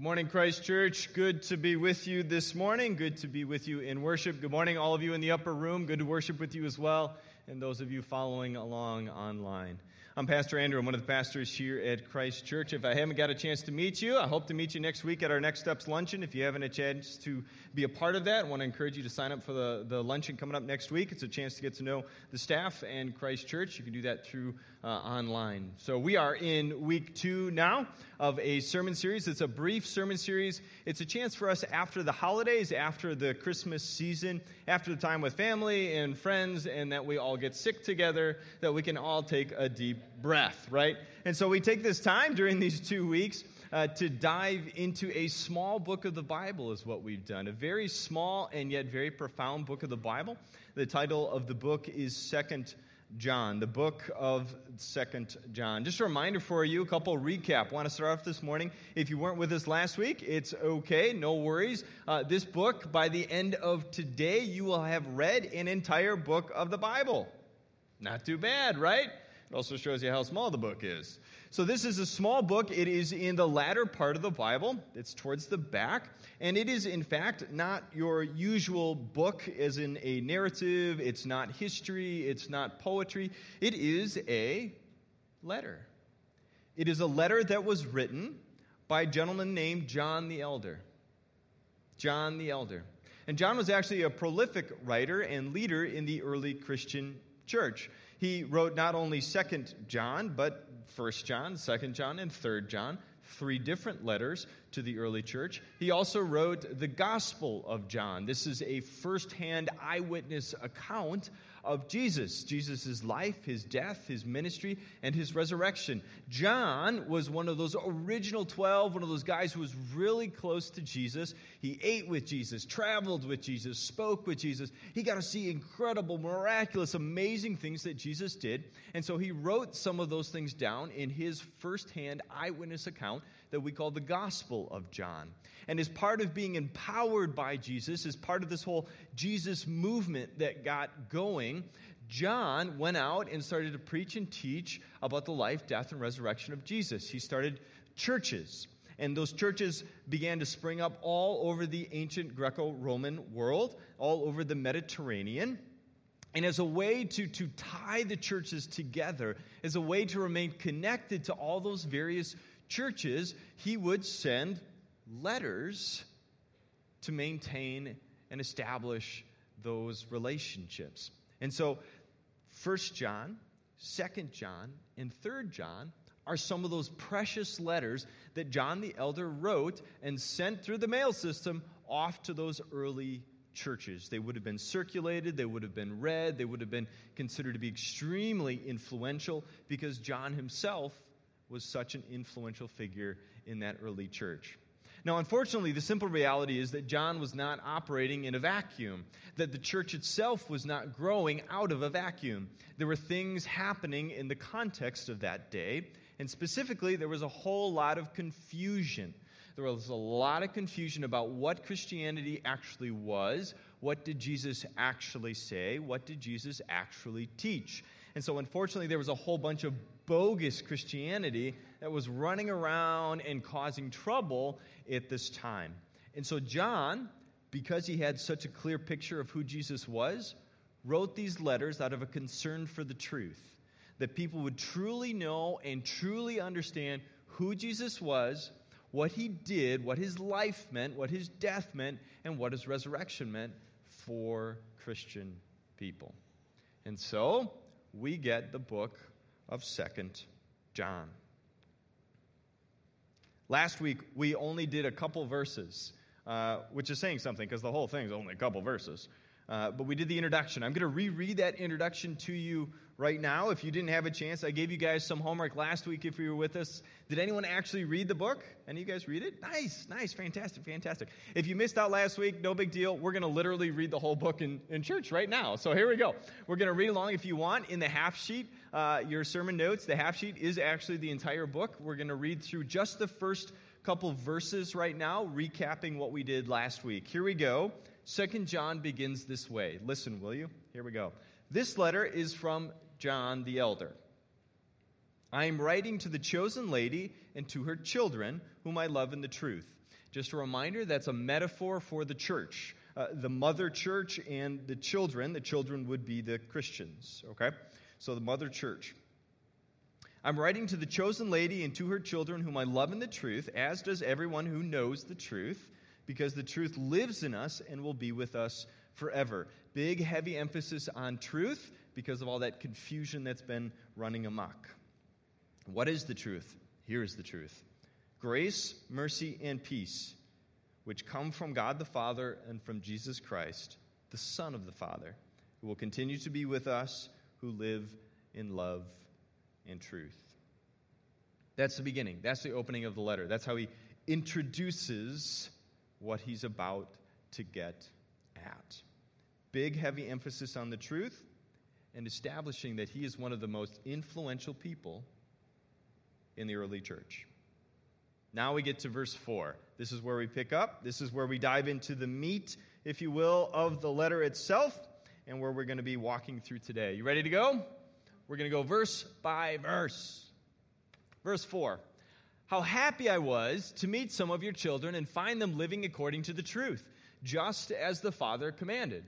Good morning, Christ Church. Good to be with you this morning. Good to be with you in worship. Good morning, all of you in the upper room. Good to worship with you as well, and those of you following along online. I'm Pastor Andrew. I'm one of the pastors here at Christ Church. If I haven't got a chance to meet you, I hope to meet you next week at our Next Steps luncheon. If you haven't a chance to be a part of that, I want to encourage you to sign up for the, the luncheon coming up next week. It's a chance to get to know the staff and Christ Church. You can do that through uh, online. So we are in week two now of a sermon series. It's a brief sermon series. It's a chance for us after the holidays, after the Christmas season, after the time with family and friends, and that we all get sick together, that we can all take a deep breath, right? And so we take this time during these two weeks. Uh, to dive into a small book of the Bible, is what we've done. A very small and yet very profound book of the Bible. The title of the book is Second John, the book of Second John. Just a reminder for you, a couple recap. Want to start off this morning. If you weren't with us last week, it's okay, no worries. Uh, this book, by the end of today, you will have read an entire book of the Bible. Not too bad, right? It also shows you how small the book is. So, this is a small book. It is in the latter part of the Bible, it's towards the back. And it is, in fact, not your usual book, as in a narrative. It's not history. It's not poetry. It is a letter. It is a letter that was written by a gentleman named John the Elder. John the Elder. And John was actually a prolific writer and leader in the early Christian church. He wrote not only 2nd John, but 1st John, 2nd John, and 3rd John, three different letters to the early church. He also wrote the Gospel of John. This is a firsthand eyewitness account of Jesus, Jesus' life, his death, his ministry, and his resurrection. John was one of those original 12, one of those guys who was really close to Jesus. He ate with Jesus, traveled with Jesus, spoke with Jesus. He got to see incredible, miraculous, amazing things that Jesus did. And so he wrote some of those things down in his firsthand eyewitness account that we call the Gospel of John. And as part of being empowered by Jesus, as part of this whole Jesus movement that got going, John went out and started to preach and teach about the life, death, and resurrection of Jesus. He started churches. And those churches began to spring up all over the ancient Greco Roman world, all over the Mediterranean. And as a way to, to tie the churches together, as a way to remain connected to all those various churches, he would send letters to maintain and establish those relationships. And so, First John, Second John, and Third John are some of those precious letters that John the Elder wrote and sent through the mail system off to those early churches. They would have been circulated, they would have been read, they would have been considered to be extremely influential because John himself was such an influential figure in that early church. Now, unfortunately, the simple reality is that John was not operating in a vacuum, that the church itself was not growing out of a vacuum. There were things happening in the context of that day, and specifically, there was a whole lot of confusion. There was a lot of confusion about what Christianity actually was. What did Jesus actually say? What did Jesus actually teach? And so, unfortunately, there was a whole bunch of bogus Christianity that was running around and causing trouble at this time. And so, John, because he had such a clear picture of who Jesus was, wrote these letters out of a concern for the truth that people would truly know and truly understand who Jesus was, what he did, what his life meant, what his death meant, and what his resurrection meant for Christian people. And so we get the book of Second John. Last week, we only did a couple verses, uh, which is saying something because the whole thing is only a couple verses. Uh, but we did the introduction. I'm going to reread that introduction to you right now. If you didn't have a chance, I gave you guys some homework last week if you were with us. Did anyone actually read the book? Any of you guys read it? Nice, nice, fantastic, fantastic. If you missed out last week, no big deal. We're going to literally read the whole book in, in church right now. So here we go. We're going to read along if you want in the half sheet, uh, your sermon notes. The half sheet is actually the entire book. We're going to read through just the first couple verses right now, recapping what we did last week. Here we go. Second John begins this way. Listen, will you? Here we go. This letter is from John the elder. I am writing to the chosen lady and to her children, whom I love in the truth. Just a reminder that's a metaphor for the church. Uh, the mother church and the children. The children would be the Christians, okay? So the mother church. I'm writing to the chosen lady and to her children, whom I love in the truth, as does everyone who knows the truth, because the truth lives in us and will be with us forever. Big, heavy emphasis on truth because of all that confusion that's been running amok. What is the truth? Here is the truth grace, mercy, and peace, which come from God the Father and from Jesus Christ, the Son of the Father, who will continue to be with us who live in love and truth. That's the beginning. That's the opening of the letter. That's how he introduces what he's about to get at. Big, heavy emphasis on the truth and establishing that he is one of the most influential people in the early church. Now we get to verse 4. This is where we pick up. This is where we dive into the meat, if you will, of the letter itself and where we're going to be walking through today. You ready to go? We're going to go verse by verse. Verse 4 How happy I was to meet some of your children and find them living according to the truth, just as the Father commanded.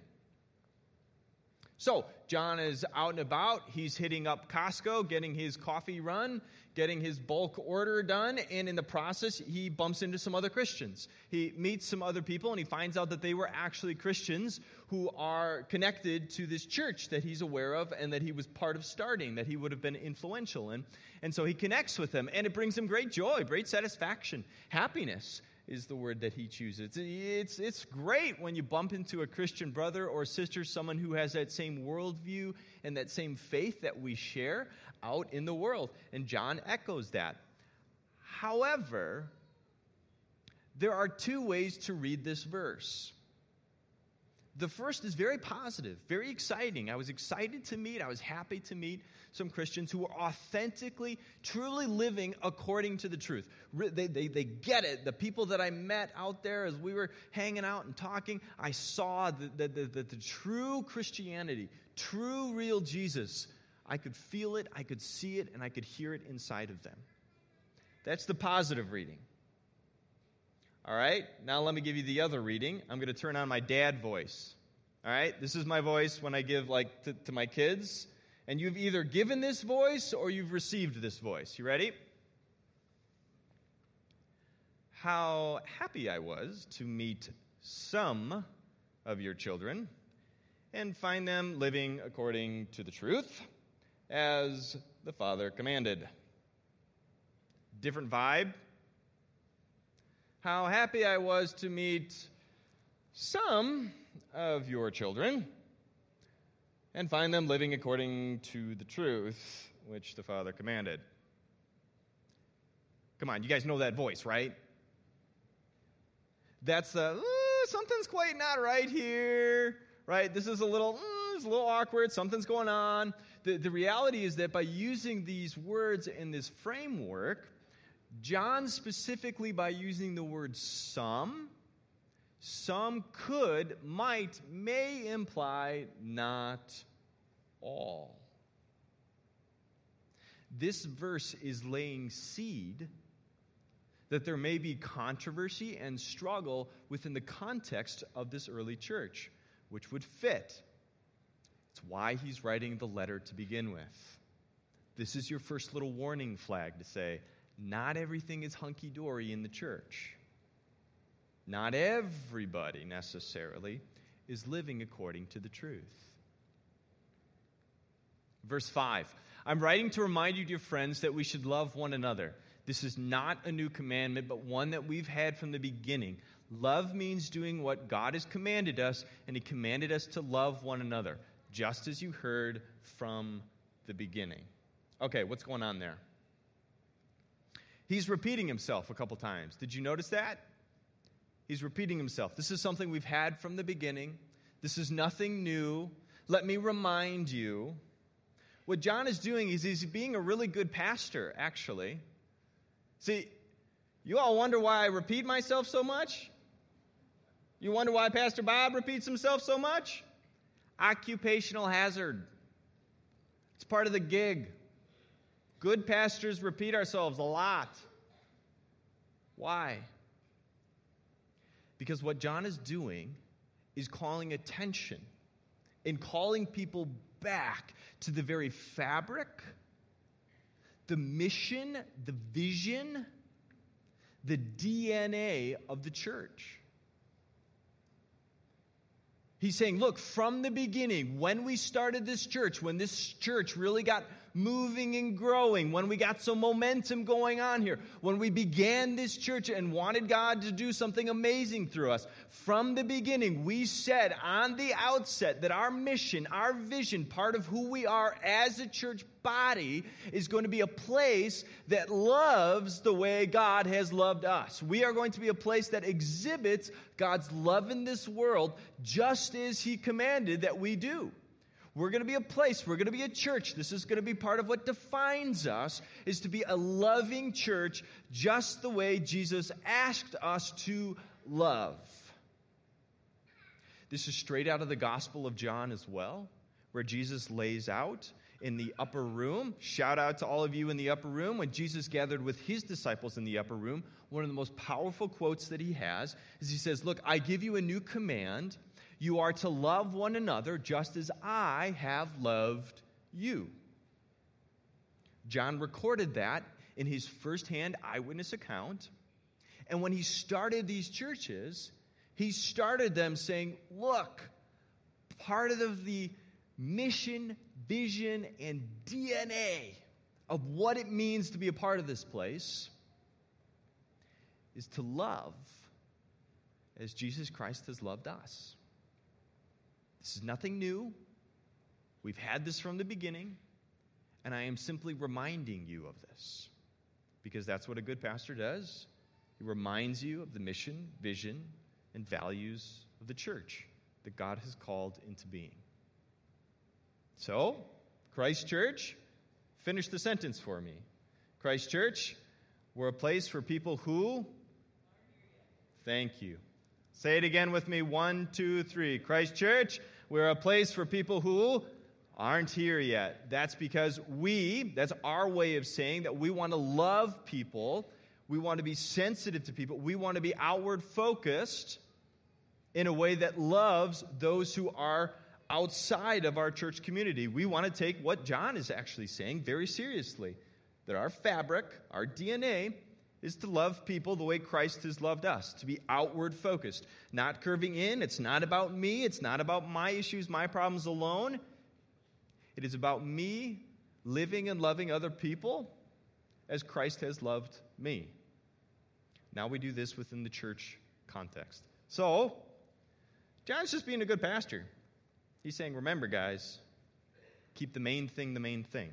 So, John is out and about. He's hitting up Costco, getting his coffee run, getting his bulk order done, and in the process, he bumps into some other Christians. He meets some other people, and he finds out that they were actually Christians who are connected to this church that he's aware of and that he was part of starting, that he would have been influential in. And so he connects with them, and it brings him great joy, great satisfaction, happiness is the word that he chooses. It's, it's great when you bump into a Christian brother or sister, someone who has that same worldview and that same faith that we share out in the world. And John echoes that. However, there are two ways to read this verse. The first is very positive, very exciting. I was excited to meet, I was happy to meet some Christians who were authentically, truly living according to the truth. They, they, they get it. The people that I met out there as we were hanging out and talking, I saw that the, the, the, the true Christianity, true, real Jesus. I could feel it, I could see it, and I could hear it inside of them. That's the positive reading. All right, now let me give you the other reading. I'm going to turn on my dad voice. All right, this is my voice when I give like to, to my kids. And you've either given this voice or you've received this voice. You ready? How happy I was to meet some of your children and find them living according to the truth as the Father commanded. Different vibe, how happy I was to meet some of your children and find them living according to the truth which the Father commanded. Come on, you guys know that voice, right? That's the uh, something's quite not right here, right? This is a little, uh, it's a little awkward. Something's going on. The, the reality is that by using these words in this framework, John, specifically by using the word some, some could, might, may imply not all. This verse is laying seed that there may be controversy and struggle within the context of this early church, which would fit. It's why he's writing the letter to begin with. This is your first little warning flag to say, not everything is hunky dory in the church. Not everybody necessarily is living according to the truth. Verse 5 I'm writing to remind you, dear friends, that we should love one another. This is not a new commandment, but one that we've had from the beginning. Love means doing what God has commanded us, and He commanded us to love one another, just as you heard from the beginning. Okay, what's going on there? He's repeating himself a couple times. Did you notice that? He's repeating himself. This is something we've had from the beginning. This is nothing new. Let me remind you. What John is doing is he's being a really good pastor, actually. See, you all wonder why I repeat myself so much? You wonder why Pastor Bob repeats himself so much? Occupational hazard. It's part of the gig. Good pastors repeat ourselves a lot. Why? Because what John is doing is calling attention and calling people back to the very fabric, the mission, the vision, the DNA of the church. He's saying, look, from the beginning, when we started this church, when this church really got moving and growing, when we got some momentum going on here, when we began this church and wanted God to do something amazing through us, from the beginning, we said on the outset that our mission, our vision, part of who we are as a church body is going to be a place that loves the way God has loved us. We are going to be a place that exhibits God's love in this world just as He commanded that we do. We're going to be a place, we're going to be a church. This is going to be part of what defines us is to be a loving church just the way Jesus asked us to love. This is straight out of the Gospel of John as well, where Jesus lays out in the upper room. Shout out to all of you in the upper room. When Jesus gathered with his disciples in the upper room, one of the most powerful quotes that he has is he says, Look, I give you a new command you are to love one another just as I have loved you. John recorded that in his firsthand eyewitness account. And when he started these churches, he started them saying, Look, part of the mission, vision, and DNA of what it means to be a part of this place is to love as Jesus Christ has loved us. This is nothing new. We've had this from the beginning, and I am simply reminding you of this because that's what a good pastor does. He reminds you of the mission, vision, and values of the church that God has called into being. So, Christ Church, finish the sentence for me. Christ Church, we're a place for people who. Thank you. Say it again with me. One, two, three. Christ Church, we're a place for people who aren't here yet. That's because we, that's our way of saying that we want to love people. We want to be sensitive to people. We want to be outward focused in a way that loves those who are outside of our church community. We want to take what John is actually saying very seriously that our fabric, our DNA, is to love people the way Christ has loved us, to be outward focused, not curving in. It's not about me, it's not about my issues, my problems alone. It is about me living and loving other people as Christ has loved me. Now we do this within the church context. So, John's just being a good pastor. He's saying, remember, guys, keep the main thing the main thing.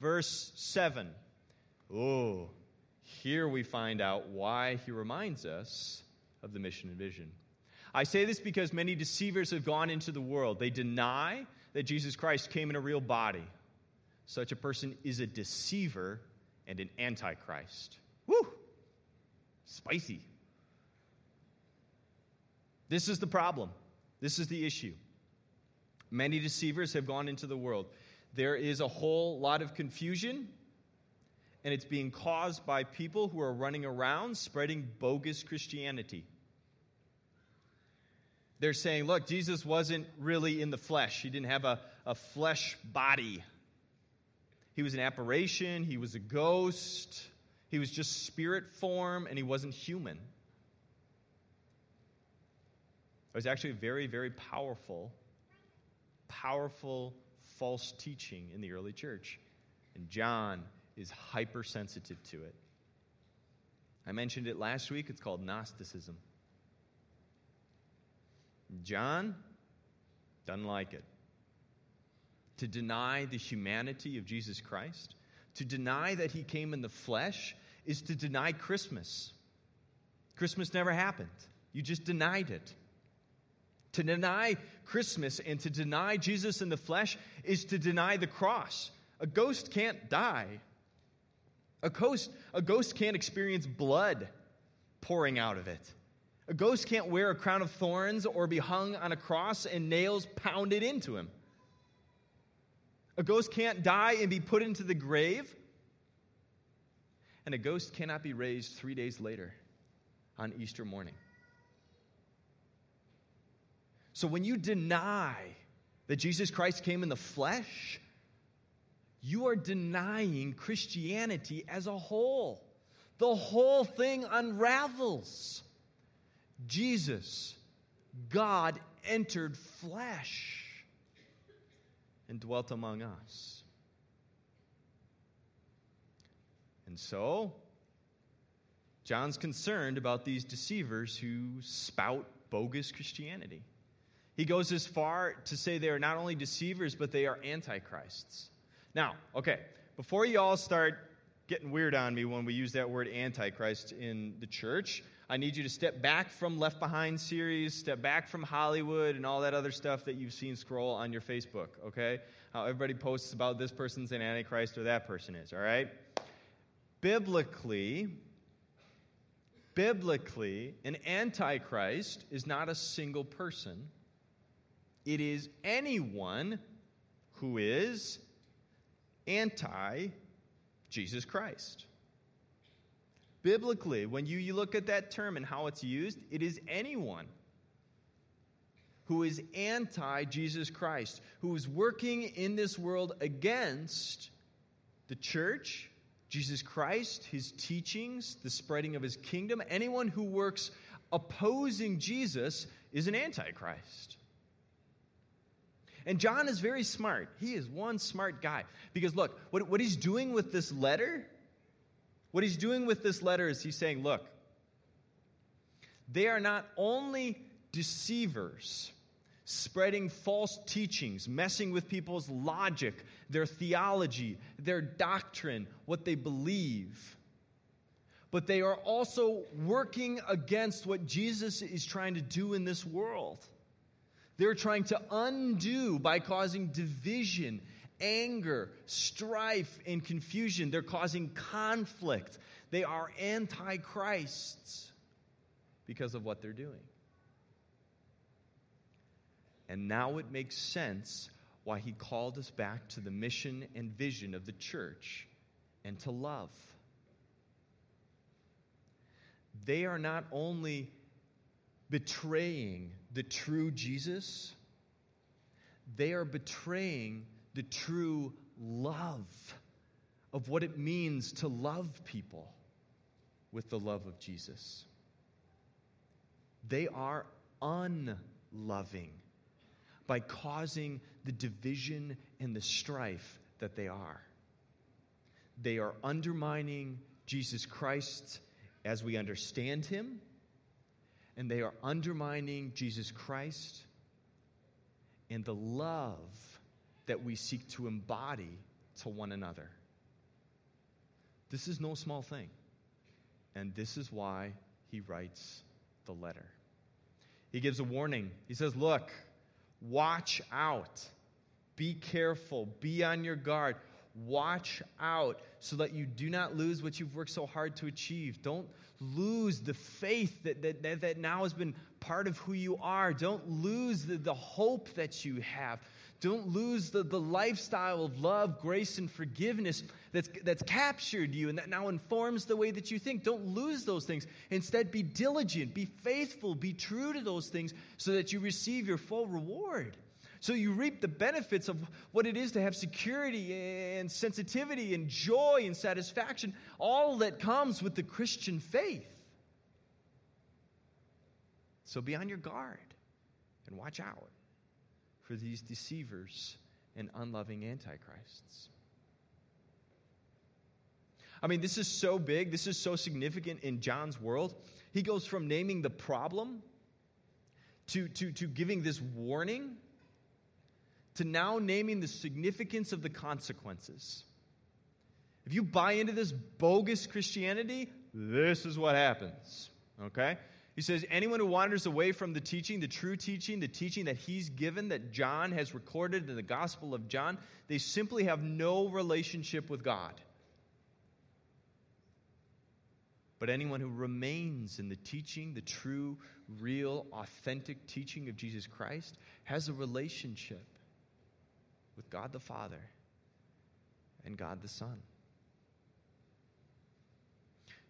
Verse 7. Oh, here we find out why he reminds us of the mission and vision. I say this because many deceivers have gone into the world. They deny that Jesus Christ came in a real body. Such a person is a deceiver and an antichrist. Woo! Spicy. This is the problem. This is the issue. Many deceivers have gone into the world. There is a whole lot of confusion and it's being caused by people who are running around spreading bogus Christianity. They're saying, look, Jesus wasn't really in the flesh, he didn't have a, a flesh body. He was an apparition, he was a ghost, he was just spirit form, and he wasn't human. It was actually a very, very powerful, powerful false teaching in the early church. And John is hypersensitive to it. I mentioned it last week. It's called Gnosticism. John doesn't like it. To deny the humanity of Jesus Christ, to deny that he came in the flesh, is to deny Christmas. Christmas never happened. You just denied it. To deny Christmas and to deny Jesus in the flesh is to deny the cross. A ghost can't die. A ghost, a ghost can't experience blood pouring out of it. A ghost can't wear a crown of thorns or be hung on a cross and nails pounded into him. A ghost can't die and be put into the grave. And a ghost cannot be raised three days later on Easter morning. So when you deny that Jesus Christ came in the flesh, you are denying Christianity as a whole. The whole thing unravels. Jesus, God, entered flesh and dwelt among us. And so, John's concerned about these deceivers who spout bogus Christianity. He goes as far to say they are not only deceivers, but they are antichrists. Now, okay, before you all start getting weird on me when we use that word antichrist in the church, I need you to step back from Left Behind series, step back from Hollywood and all that other stuff that you've seen scroll on your Facebook, okay? How everybody posts about this person's an antichrist or that person is, all right? Biblically, biblically, an antichrist is not a single person it is anyone who is anti Jesus Christ. Biblically, when you, you look at that term and how it's used, it is anyone who is anti Jesus Christ, who is working in this world against the church, Jesus Christ, his teachings, the spreading of his kingdom. Anyone who works opposing Jesus is an antichrist. And John is very smart. He is one smart guy. Because look, what, what he's doing with this letter, what he's doing with this letter is he's saying, look, they are not only deceivers, spreading false teachings, messing with people's logic, their theology, their doctrine, what they believe. But they are also working against what Jesus is trying to do in this world. They're trying to undo by causing division, anger, strife, and confusion. They're causing conflict. They are antichrists because of what they're doing. And now it makes sense why he called us back to the mission and vision of the church and to love. They are not only betraying the true Jesus, they are betraying the true love of what it means to love people with the love of Jesus. They are unloving by causing the division and the strife that they are. They are undermining Jesus Christ as we understand him and they are undermining Jesus Christ and the love that we seek to embody to one another. This is no small thing. And this is why he writes the letter. He gives a warning. He says, Look, watch out. Be careful. Be on your guard. Watch out so that you do not lose what you've worked so hard to achieve. Don't lose the faith that, that, that, now has been part of who you are. Don't lose the, the hope that you have. Don't lose the, the lifestyle of love, grace, and forgiveness that's, that's captured you and that now informs the way that you think. Don't lose those things. Instead, be diligent, be faithful, be true to those things so that you receive your full reward. So you reap the benefits of what it is to have security and sensitivity and joy and satisfaction, all that comes with the Christian faith. So be on your guard and watch out for these deceivers and unloving antichrists. I mean, this is so big, this is so significant in John's world. He goes from naming the problem to, to, to giving this warning to now naming the significance of the consequences. If you buy into this bogus Christianity, this is what happens. Okay? He says, anyone who wanders away from the teaching, the true teaching, the teaching that he's given, that John has recorded in the Gospel of John, they simply have no relationship with God. But anyone who remains in the teaching, the true, real, authentic teaching of Jesus Christ, has a relationship with God the Father and God the Son.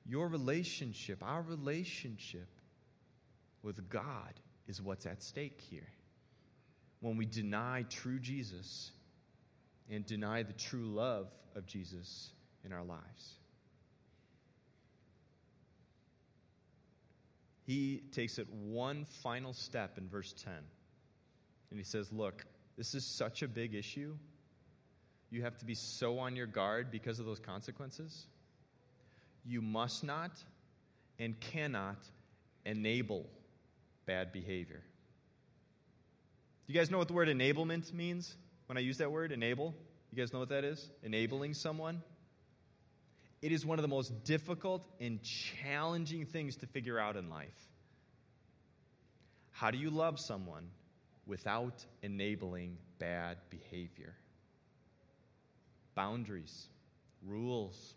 Your relationship, our relationship with God, is what's at stake here. When we deny true Jesus and deny the true love of Jesus in our lives. He takes it one final step in verse 10. And he says, Look, this is such a big issue. You have to be so on your guard because of those consequences. You must not and cannot enable bad behavior. Do you guys know what the word enablement means when I use that word, enable? You guys know what that is? Enabling someone? It is one of the most difficult and challenging things to figure out in life. How do you love someone without enabling bad behavior? Boundaries, rules,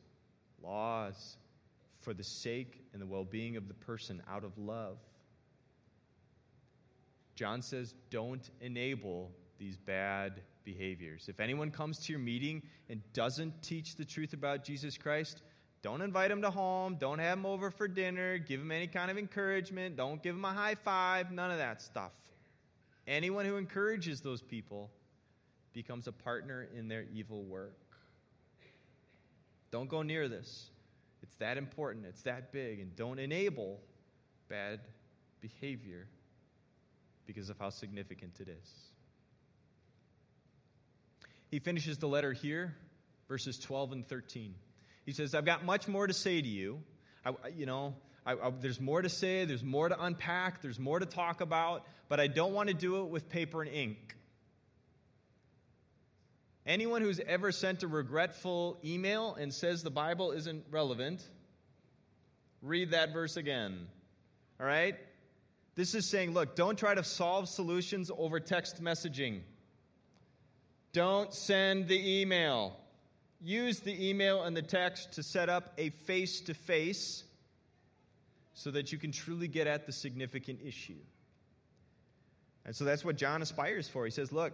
laws for the sake and the well being of the person out of love. John says, don't enable these bad behaviors. If anyone comes to your meeting and doesn't teach the truth about Jesus Christ, don't invite him to home. Don't have him over for dinner. Give him any kind of encouragement. Don't give him a high five. None of that stuff. Anyone who encourages those people becomes a partner in their evil work. Don't go near this. It's that important. It's that big. And don't enable bad behavior because of how significant it is. He finishes the letter here, verses 12 and 13. He says, I've got much more to say to you. I, you know, I, I, there's more to say, there's more to unpack, there's more to talk about, but I don't want to do it with paper and ink. Anyone who's ever sent a regretful email and says the Bible isn't relevant, read that verse again. All right? This is saying, look, don't try to solve solutions over text messaging. Don't send the email. Use the email and the text to set up a face to face so that you can truly get at the significant issue. And so that's what John aspires for. He says, Look,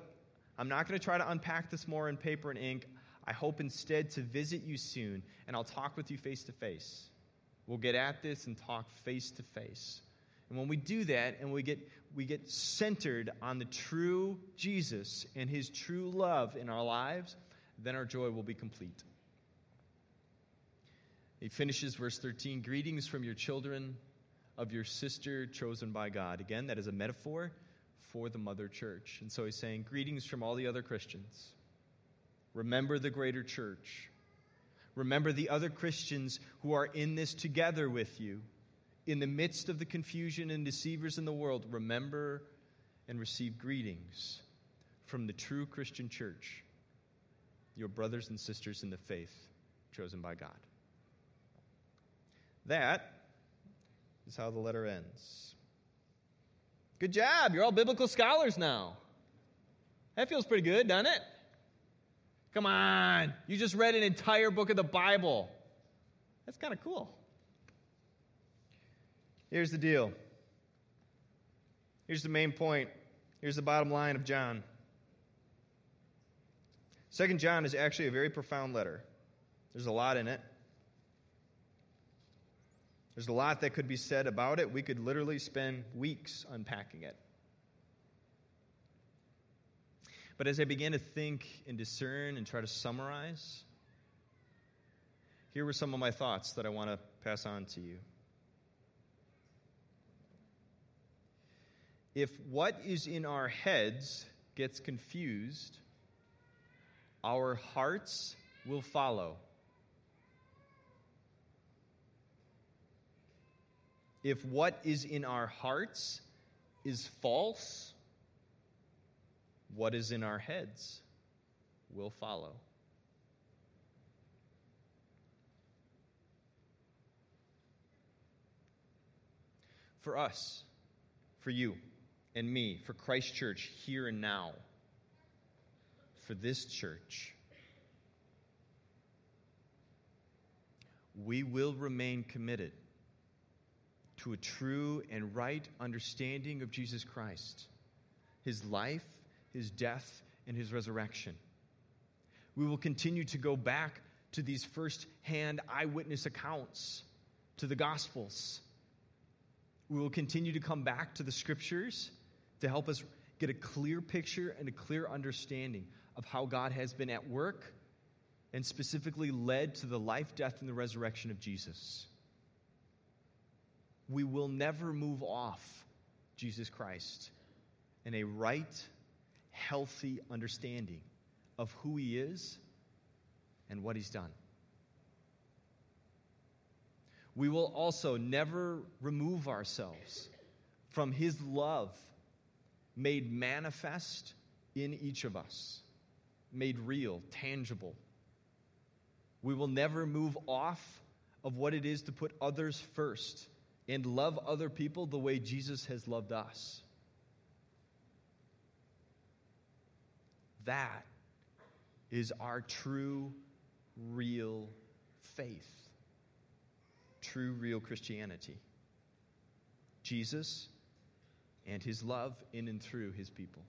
I'm not going to try to unpack this more in paper and ink. I hope instead to visit you soon, and I'll talk with you face to face. We'll get at this and talk face to face. And when we do that and we get, we get centered on the true Jesus and his true love in our lives, then our joy will be complete. He finishes verse 13 Greetings from your children of your sister chosen by God. Again, that is a metaphor for the mother church. And so he's saying, Greetings from all the other Christians. Remember the greater church. Remember the other Christians who are in this together with you in the midst of the confusion and deceivers in the world, remember and receive greetings from the true Christian church, your brothers and sisters in the faith chosen by God. That is how the letter ends. Good job. You're all biblical scholars now. That feels pretty good, doesn't it? Come on. You just read an entire book of the Bible. That's kind of cool. Here's the deal. Here's the main point. Here's the bottom line of John. Second John is actually a very profound letter. There's a lot in it. There's a lot that could be said about it. We could literally spend weeks unpacking it. But as I began to think and discern and try to summarize, here were some of my thoughts that I want to pass on to you. if what is in our heads gets confused, our hearts will follow. If what is in our hearts is false, what is in our heads will follow. For us, for you, and me, for Christ Church here and now, for this church. We will remain committed to a true and right understanding of Jesus Christ, his life, his death, and his resurrection. We will continue to go back to these first hand eyewitness accounts to the Gospels. We will continue to come back to the Scriptures to help us get a clear picture and a clear understanding of how God has been at work and specifically led to the life, death, and the resurrection of Jesus. We will never move off Jesus Christ in a right, healthy understanding of who he is and what he's done. We will also never remove ourselves from his love made manifest in each of us, made real, tangible. We will never move off of what it is to put others first and love other people the way Jesus has loved us. That is our true, real faith, true, real Christianity. Jesus and his love in and through his people.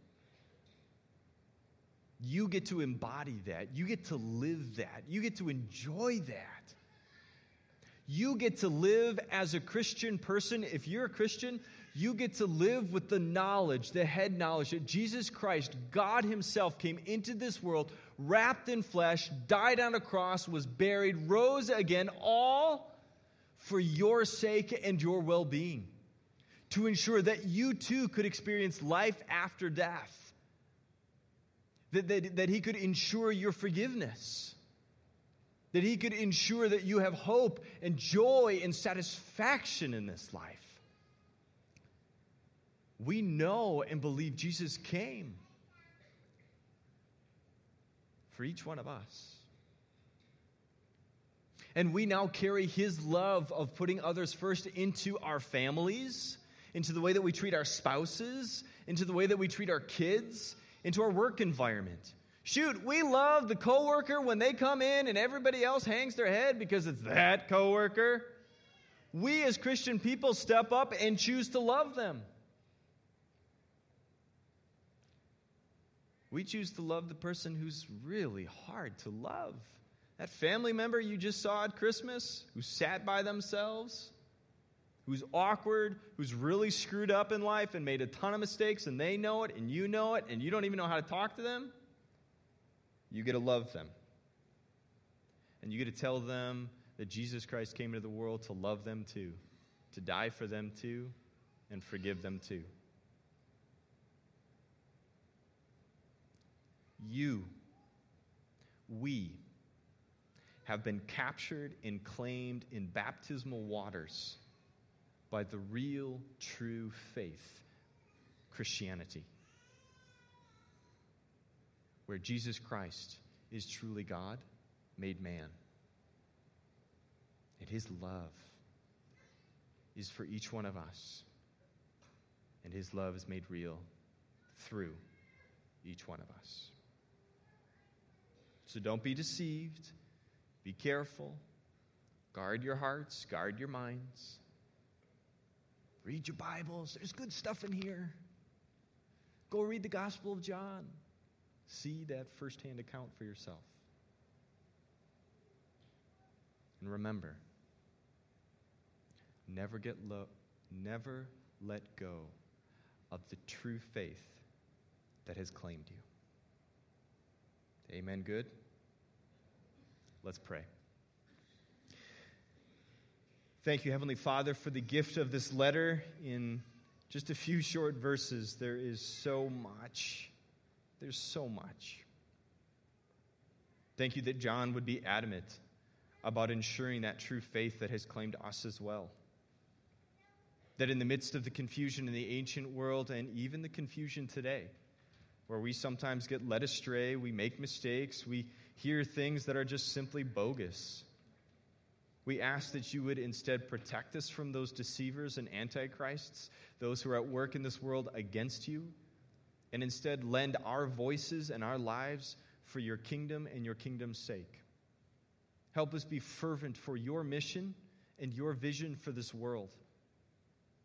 You get to embody that. You get to live that. You get to enjoy that. You get to live as a Christian person. If you're a Christian, you get to live with the knowledge, the head knowledge that Jesus Christ, God Himself, came into this world, wrapped in flesh, died on a cross, was buried, rose again, all for your sake and your well being, to ensure that you too could experience life after death that, that, that He could ensure your forgiveness, that He could ensure that you have hope and joy and satisfaction in this life. We know and believe Jesus came for each one of us. And we now carry his love of putting others first into our families, into the way that we treat our spouses, into the way that we treat our kids, into our work environment. Shoot, we love the coworker when they come in and everybody else hangs their head because it's that coworker. We as Christian people step up and choose to love them. We choose to love the person who's really hard to love. That family member you just saw at Christmas who sat by themselves who's awkward, who's really screwed up in life and made a ton of mistakes, and they know it, and you know it, and you don't even know how to talk to them, you get to love them. And you get to tell them that Jesus Christ came into the world to love them too, to die for them too, and forgive them too. You, we, have been captured and claimed in baptismal waters by the real, true faith, Christianity, where Jesus Christ is truly God made man. And his love is for each one of us. And his love is made real through each one of us. So don't be deceived. Be careful. Guard your hearts, guard your minds. Read your Bibles. There's good stuff in here. Go read the Gospel of John. See that firsthand account for yourself. And remember, never get low, never let go of the true faith that has claimed you. Amen. Good. Let's pray. Thank you, Heavenly Father, for the gift of this letter in just a few short verses. There is so much. There's so much. Thank you that John would be adamant about ensuring that true faith that has claimed us as well. That in the midst of the confusion in the ancient world and even the confusion today, where we sometimes get led astray, we make mistakes, we hear things that are just simply bogus we ask that you would instead protect us from those deceivers and antichrists, those who are at work in this world against you, and instead lend our voices and our lives for your kingdom and your kingdom's sake. Help us be fervent for your mission and your vision for this world.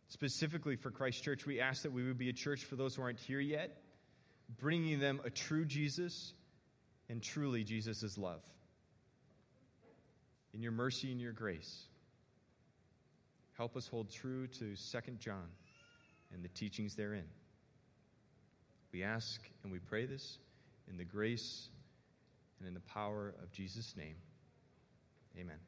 Specifically for Christ Church, we ask that we would be a church for those who aren't here yet, bringing them a true Jesus and truly Jesus' love in your mercy and your grace. Help us hold true to 2 John and the teachings therein. We ask and we pray this in the grace and in the power of Jesus' name. Amen.